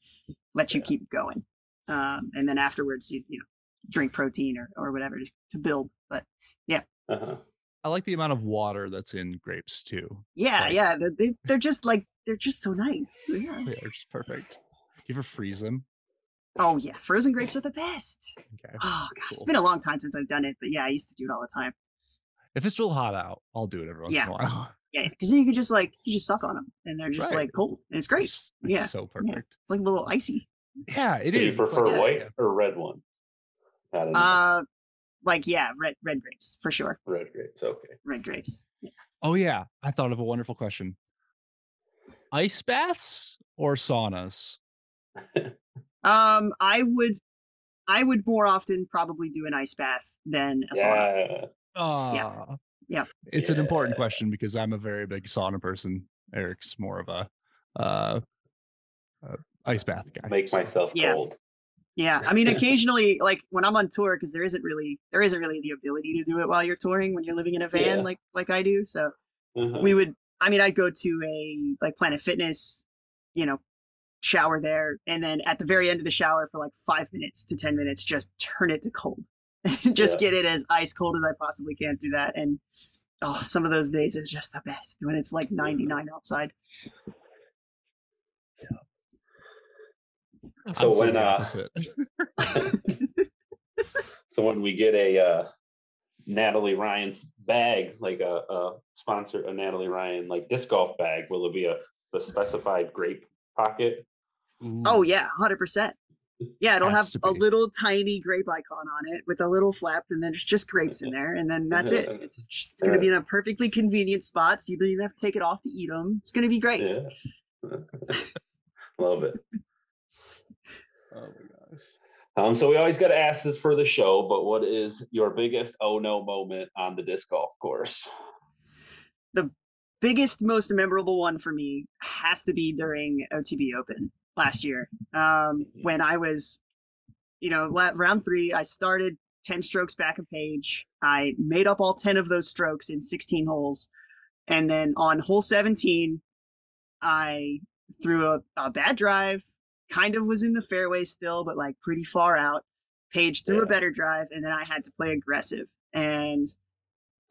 let you yeah. keep going, um, and then afterwards you you know drink protein or or whatever to, to build. But yeah. Uh-huh. I like the amount of water that's in grapes too. Yeah, like, yeah, they, they're just like they're just so nice. Yeah, they're just perfect. You ever freeze them? Oh yeah, frozen grapes are the best. Okay. Oh god, cool. it's been a long time since I've done it, but yeah, I used to do it all the time. If it's real hot out, I'll do it every once yeah. in a while. [laughs] Yeah, because then you can just like you just suck on them, and they're just right. like cold, and it's great. It's, it's yeah, so perfect. Yeah. It's like a little icy. Yeah, it do is. You prefer like, white yeah. or red one? Uh, like yeah, red red grapes for sure. Red grapes, okay. Red grapes. Yeah. Oh yeah, I thought of a wonderful question. Ice baths or saunas? [laughs] Um, I would, I would more often probably do an ice bath than a sauna. Uh, yeah. Yeah. It's yeah. an important question because I'm a very big sauna person. Eric's more of a uh, uh ice bath guy. Make so. myself Yeah. cold. Yeah, [laughs] I mean, occasionally, like when I'm on tour, because there isn't really there isn't really the ability to do it while you're touring when you're living in a van Yeah. like like I do. So Uh-huh. we would, I mean, I'd go to a like Planet Fitness, you know, shower there, and then at the very end of the shower for like five minutes to ten minutes, just turn it to cold, [laughs] just Yeah. get it as ice cold as I possibly can through that. And oh, some of those days are just the best when it's like 99 outside. I'm So so when, uh, [laughs] so when we get a uh, Natalie Ryan's bag, like a, a sponsor, a Natalie Ryan like disc golf bag, will it be a the specified grape pocket? Oh yeah, hundred percent. Yeah, it'll have a little tiny grape icon on it with a little flap, and then there's just grapes in there, and then that's it. [laughs] It's, just- it's going to be in a perfectly convenient spot, so you don't even have to take it off to eat them. It's going to be great. Yeah. [laughs] Love it. [laughs] Oh my gosh. Um, so we always got to ask this for the show, but what is your biggest oh no moment on the disc golf course? The biggest, most memorable one for me has to be during OTB Open last year, um, when I was, you know, la- round three. I started ten strokes back a Paige. I made up all ten of those strokes in sixteen holes, and then on hole seventeen, I threw a, a bad drive, kind of was in the fairway still, but like pretty far out. Paige threw Yeah. a better drive, and then I had to play aggressive. And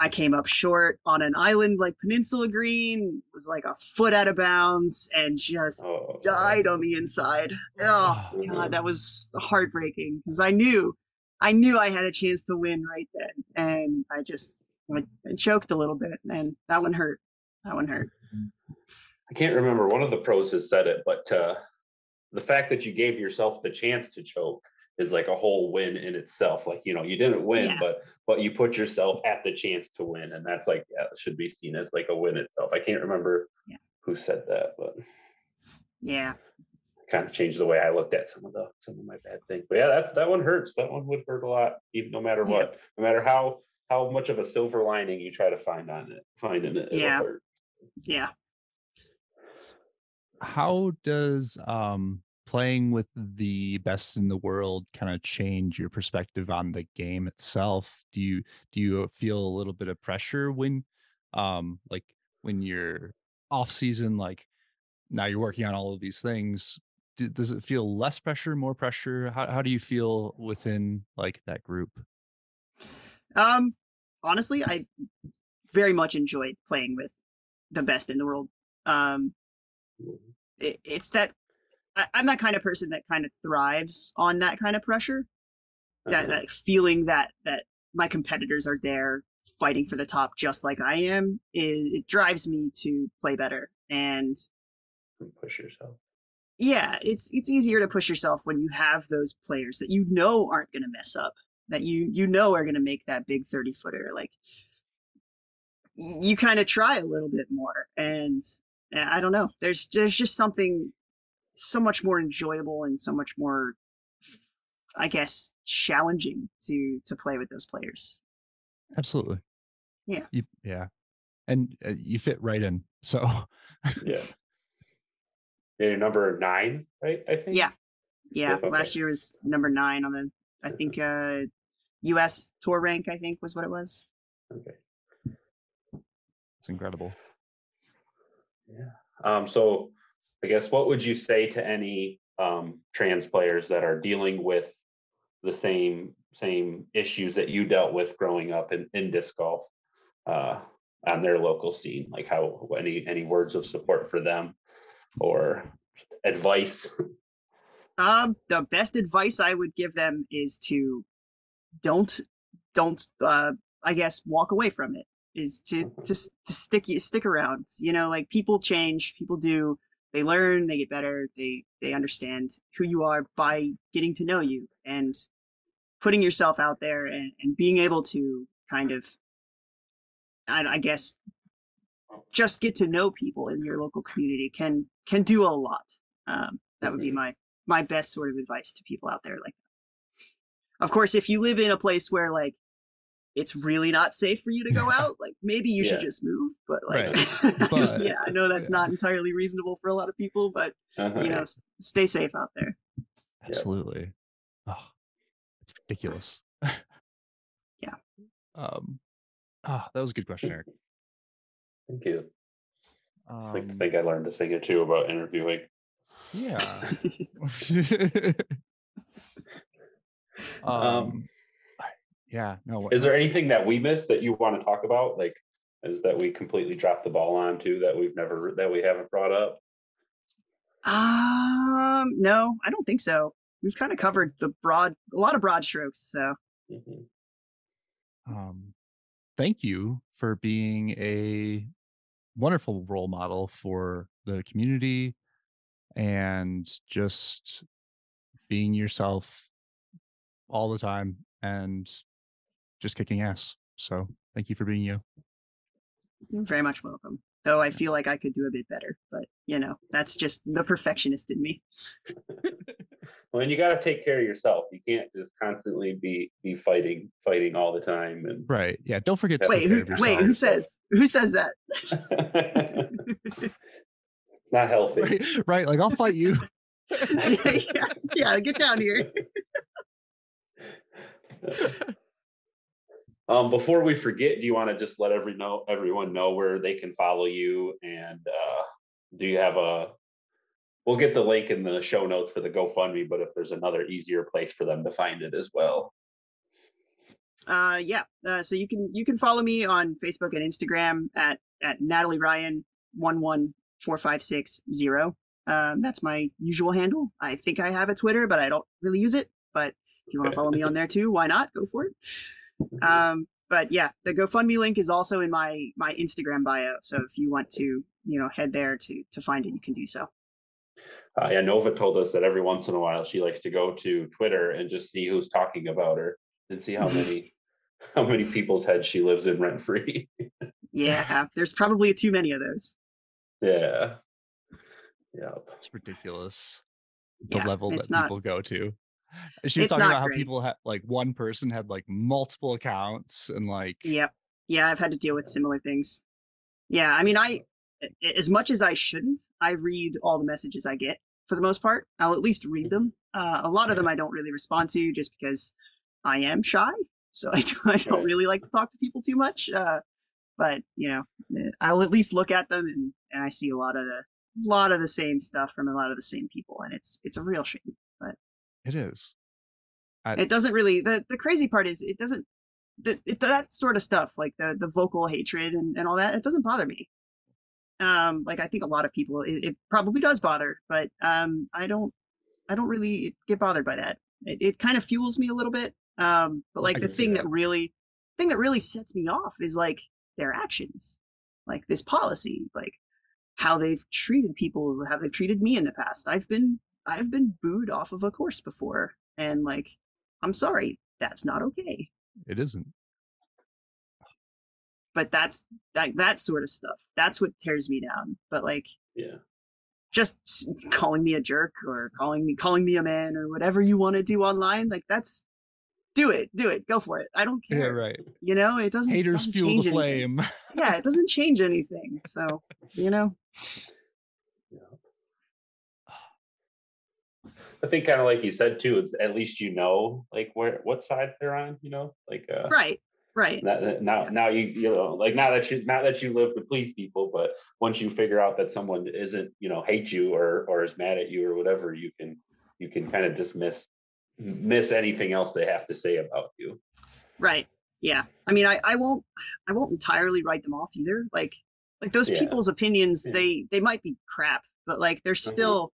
I came up short on an island like Peninsula Green, was like a foot out of bounds, and just Oh, died on the inside. Oh god, that was heartbreaking because I knew, I knew I had a chance to win right then, and I just I, I choked a little bit, and that one hurt. That one hurt. I can't remember. One of the pros has said it, but uh, the fact that you gave yourself the chance to choke is like a whole win in itself. Like you know, you didn't win, Yeah. but but you put yourself at the chance to win, and that's like yeah, should be seen as like a win itself. I can't remember Yeah. who said that, but Yeah, kind of changed the way I looked at some of the some of my bad things. But yeah, that that one hurts. That one would hurt a lot, even no matter Yeah. what, no matter how how much of a silver lining you try to find on it, find in it, it'll Yeah. hurt. yeah. How does um playing with the best in the world kind of change your perspective on the game itself? Do you do you feel a little bit of pressure when um like when you're off season like now you're working on all of these things do, does it feel less pressure more pressure how, how do you feel within like that group Um, honestly, I very much enjoyed playing with the best in the world. Um, it, it's that I, I'm that kind of person that kind of thrives on that kind of pressure. That Uh-huh. that feeling that that my competitors are there fighting for the top just like I am. It, it drives me to play better. And push yourself. yeah, it's it's easier to push yourself when you have those players that you know aren't going to mess up, that you you know are going to make that big 30 footer. Like you kind of try a little bit more and uh, I don't know. There's there's just something so much more enjoyable and so much more I guess challenging to to play with those players. absolutely Yeah. you, yeah and uh, you fit right in so Yeah. [laughs] Yeah, you're number nine, right? I think. Yeah. Yeah, Okay. last year was number 9 on the I think uh US tour rank I think was what it was. Okay. it's incredible Yeah. Um, so I guess what would you say to any um, trans players that are dealing with the same same issues that you dealt with growing up in, in disc golf uh, on their local scene? Like how any any words of support for them or advice? Um, the best advice I would give them is to don't don't uh I guess walk away from it. Is to to to stick stick around. You know, like people change, people do. They learn, they get better, they they understand who you are by getting to know you and putting yourself out there and, and being able to kind of I, I guess just get to know people in your local community can can do a lot. Um, that would be my my best sort of advice to people out there like of course if you live in a place where like it's really not safe for you to go [laughs] out like maybe you yeah. should just move but like right. [laughs] but, yeah i know that's yeah. not entirely reasonable for a lot of people but uh-huh. you know stay safe out there absolutely oh it's ridiculous [laughs] yeah um ah oh, that was a good question eric thank you um, I think I learned to sing it too about interviewing. Yeah. um, um, yeah. No. Is there anything that we missed that you want to talk about? Like, is that we completely dropped the ball on too that we've never that we haven't brought up? Um, no, I don't think so. We've kind of covered the broad, a lot of broad strokes. So. Mm-hmm. Um, thank you for being a wonderful role model for the community and just being yourself all the time and just kicking ass. So thank you for being you. You're very much welcome. Though I feel like I could do a bit better, but you know, that's just the perfectionist in me. [laughs] well, and you got to take care of yourself. You can't just constantly be be fighting, fighting all the time. And right, yeah. Don't forget. wait, who, wait. Who says? Who says that? [laughs] Not [laughs] healthy. Right, right. Like I'll fight you. yeah, yeah, yeah. Get down here. Um, before we forget, do you want to just let every know everyone know where they can follow you? And uh, do you have a? We'll get the link in the show notes for the GoFundMe, but if there's another easier place for them to find it as well. Uh, yeah. Uh, so you can you can follow me on Facebook and Instagram at at Natalie Ryan one one four five six zero. Um, that's my usual handle. I think I have a Twitter, but I don't really use it. But if you want to follow me on there too, why not? Go for it. Um, but yeah, the GoFundMe link is also in my my Instagram bio. So if you want to, you know, head there to to find it, you can do so. Uh, yeah, Nova told us that every once in a while she likes to go to Twitter and just see who's talking about her and see how [laughs] many how many people's heads she lives in rent free. yeah, there's probably too many of those. Yeah. Yeah. It's ridiculous. The yeah, level that not, people go to. She was it's talking about great. how people had like one person had like multiple accounts and like Yep. Yeah, I've had to deal with similar things. Yeah, I mean I as much as I shouldn't, I read all the messages I get for the most part. I'll at least read them. Uh, a lot of them I don't really respond to just because I am shy. So I, do, I don't really like to talk to people too much. Uh, but you know, eh, I'll at least look at them and, and I see a lot of the lot of the same stuff from a lot of the same people, and it's it's a real shame. It is. I... It doesn't really. the The crazy part is it doesn't. The, it, that sort of stuff, like the the vocal hatred and, and all that, it doesn't bother me. Um, like I think a lot of people, it, it probably does bother, but um, I don't. I don't really get bothered by that. It, it kind of fuels me a little bit. Um, but like the thing that. that really, thing that really sets me off is like their actions, like this policy, like how they've treated people, how they've treated me in the past. I've been I've been booed off of a course before, and like I'm sorry, that's not okay. It isn't. But that's that that sort of stuff. That's what tears me down. But like, yeah, just calling me a jerk or calling me calling me a man or whatever you want to do online, like that's do it, do it, go for it. I don't care. Yeah, right. You know, it doesn't. Haters doesn't fuel the flame. yeah, it doesn't change anything. So you know. I think kind of like you said too, it's at least you know like where what side they're on, you know, like uh right, right. Now, now, yeah. now you you know like now that you not that you live to please people, but once you figure out that someone isn't you know hate you or or is mad at you or whatever, you can you can kind of dismiss miss anything else they have to say about you. Right. Yeah. I mean, I I won't I won't entirely write them off either. Like like those yeah. people's opinions, yeah. they they might be crap, but like they're mm-hmm. still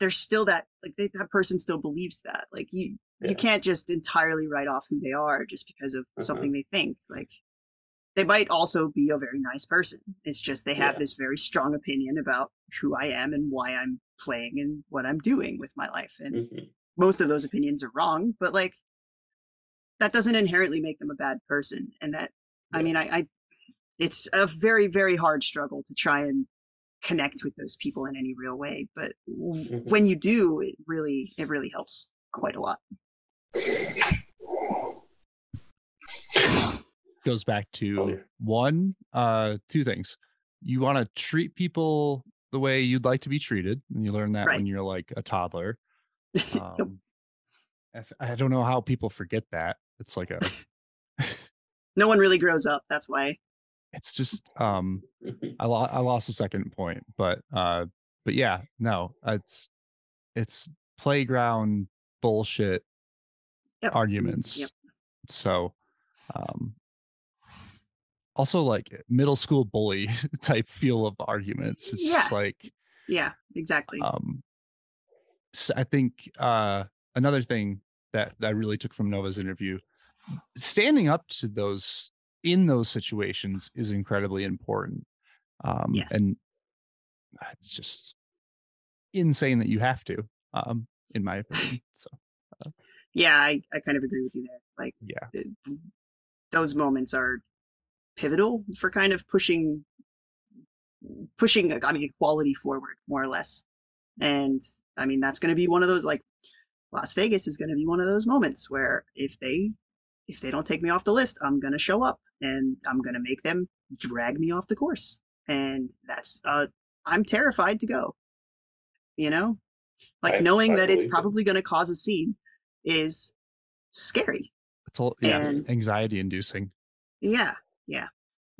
there's still that like they, that person still believes that like you yeah. you can't just entirely write off who they are just because of uh-huh. something they think like they might also be a very nice person it's just they have yeah. this very strong opinion about who i am and why i'm playing and what i'm doing with my life and mm-hmm. most of those opinions are wrong but like that doesn't inherently make them a bad person and that yeah. i mean I, I it's a very very hard struggle to try and connect with those people in any real way. But mm-hmm. when you do, it really it really helps quite a lot. Goes back to one, uh, two things. You want to treat people the way you'd like to be treated, and you learn that right. when you're like a toddler. [laughs] Um, I don't know how people forget that. It's like a [laughs] no one really grows up. That's why. It's just um, I lost I lost a second point, but uh, but yeah, no, it's it's playground bullshit yep. arguments. Yep. So, um, also like middle school bully [laughs] type feel of arguments. It's yeah. just like yeah, exactly. Um, so I think uh another thing that, that I really took from Nova's interview. Standing up to those in those situations is incredibly important. Um, yes. And it's just insane that you have to, um, in my opinion. [laughs] So, uh, yeah, I, I kind of agree with you there. Like, yeah, th- those moments are pivotal for kind of pushing, pushing, I mean, equality forward more or less. And I mean, that's going to be one of those like Las Vegas is going to be one of those moments where if they if they don't take me off the list, I'm going to show up and I'm going to make them drag me off the course. And that's uh I'm terrified to go. You know? Like I, knowing I that it's probably going to cause a scene is scary. It's all yeah, and, anxiety inducing. Yeah. Yeah.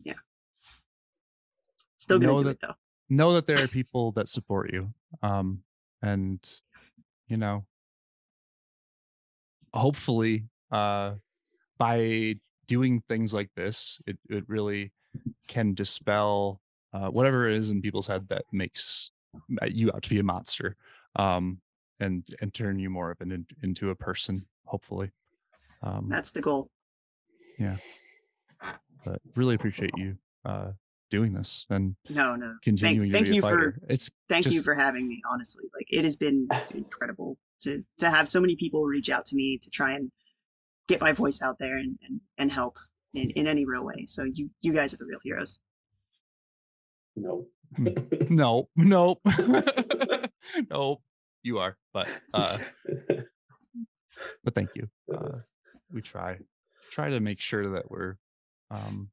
Yeah. Still going to do that, it though. Know that there are people that support you. Um and you know, hopefully uh, by doing things like this, it, it really can dispel uh, whatever it is in people's head that makes you out to be a monster um, and and turn you more of an in, into a person hopefully um, that's the goal. Yeah. But really appreciate you uh, doing this and no no. Continuing thank, thank you for it's thank just, you for having me honestly like it has been [sighs] incredible to to have so many people reach out to me to try and get my voice out there and and, and help in, in any real way. So you you guys are the real heroes. No. no, no, no, you are, but uh [laughs] but thank you. Uh [laughs] we try try to make sure that we're um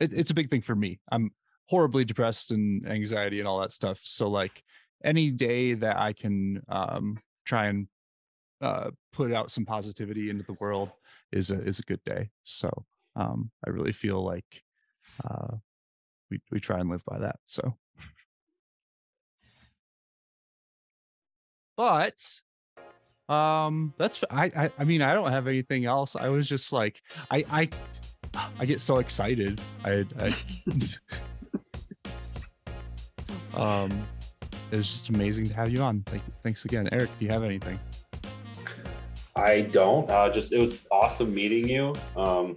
it, it's a big thing for me. I'm horribly depressed and anxiety and all that stuff. So like any day that I can um, try and uh, put out some positivity into the world is a is a good day. So um, I really feel like uh, we we try and live by that. So, but um, that's I, I I mean I don't have anything else. I was just like I I I get so excited. I I. [laughs] um it was just amazing to have you on. Like, thanks again, Eric. Do you have anything? I don't. Uh, just it was awesome meeting you. Um,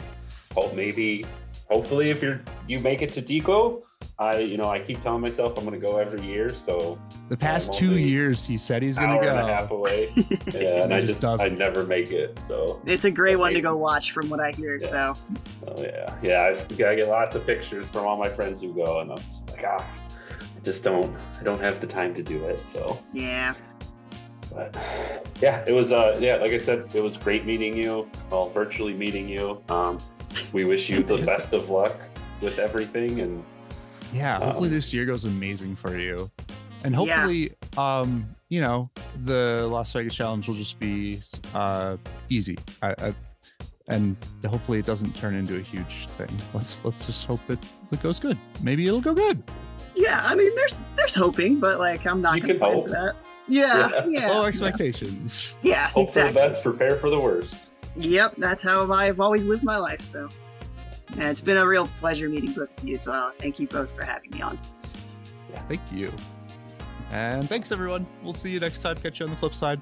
hope maybe, hopefully, if you're you make it to Deco, I you know I keep telling myself I'm going to go every year. So the past two years, he said he's going to go. And a half away. [laughs] yeah, and I just, just I never make it. So it's a great one to go watch, from what I hear. Yeah. So. Oh yeah, yeah. I gotta get lots of pictures from all my friends who go, and I'm just like ah I just don't I don't have the time to do it. So yeah. But yeah, it was uh yeah, like I said, it was great meeting you, well virtually meeting you. Um we wish you the best of luck with everything and yeah, hopefully um, this year goes amazing for you. And hopefully yeah. um, you know, the Las Vegas challenge will just be uh easy. I, I and hopefully it doesn't turn into a huge thing. Let's let's just hope it, it goes good. Maybe it'll go good yeah, I mean, there's there's hoping, but like I'm not gonna plan for that. Yeah, yeah. yeah Low expectations. Yeah, Hope exactly. For the best, prepare for the worst. Yep, that's how I've always lived my life. So, yeah, it's been a real pleasure meeting both of you. So, uh, thank you both for having me on. Yeah, thank you. And thanks everyone. We'll see you next time. Catch you on the flip side.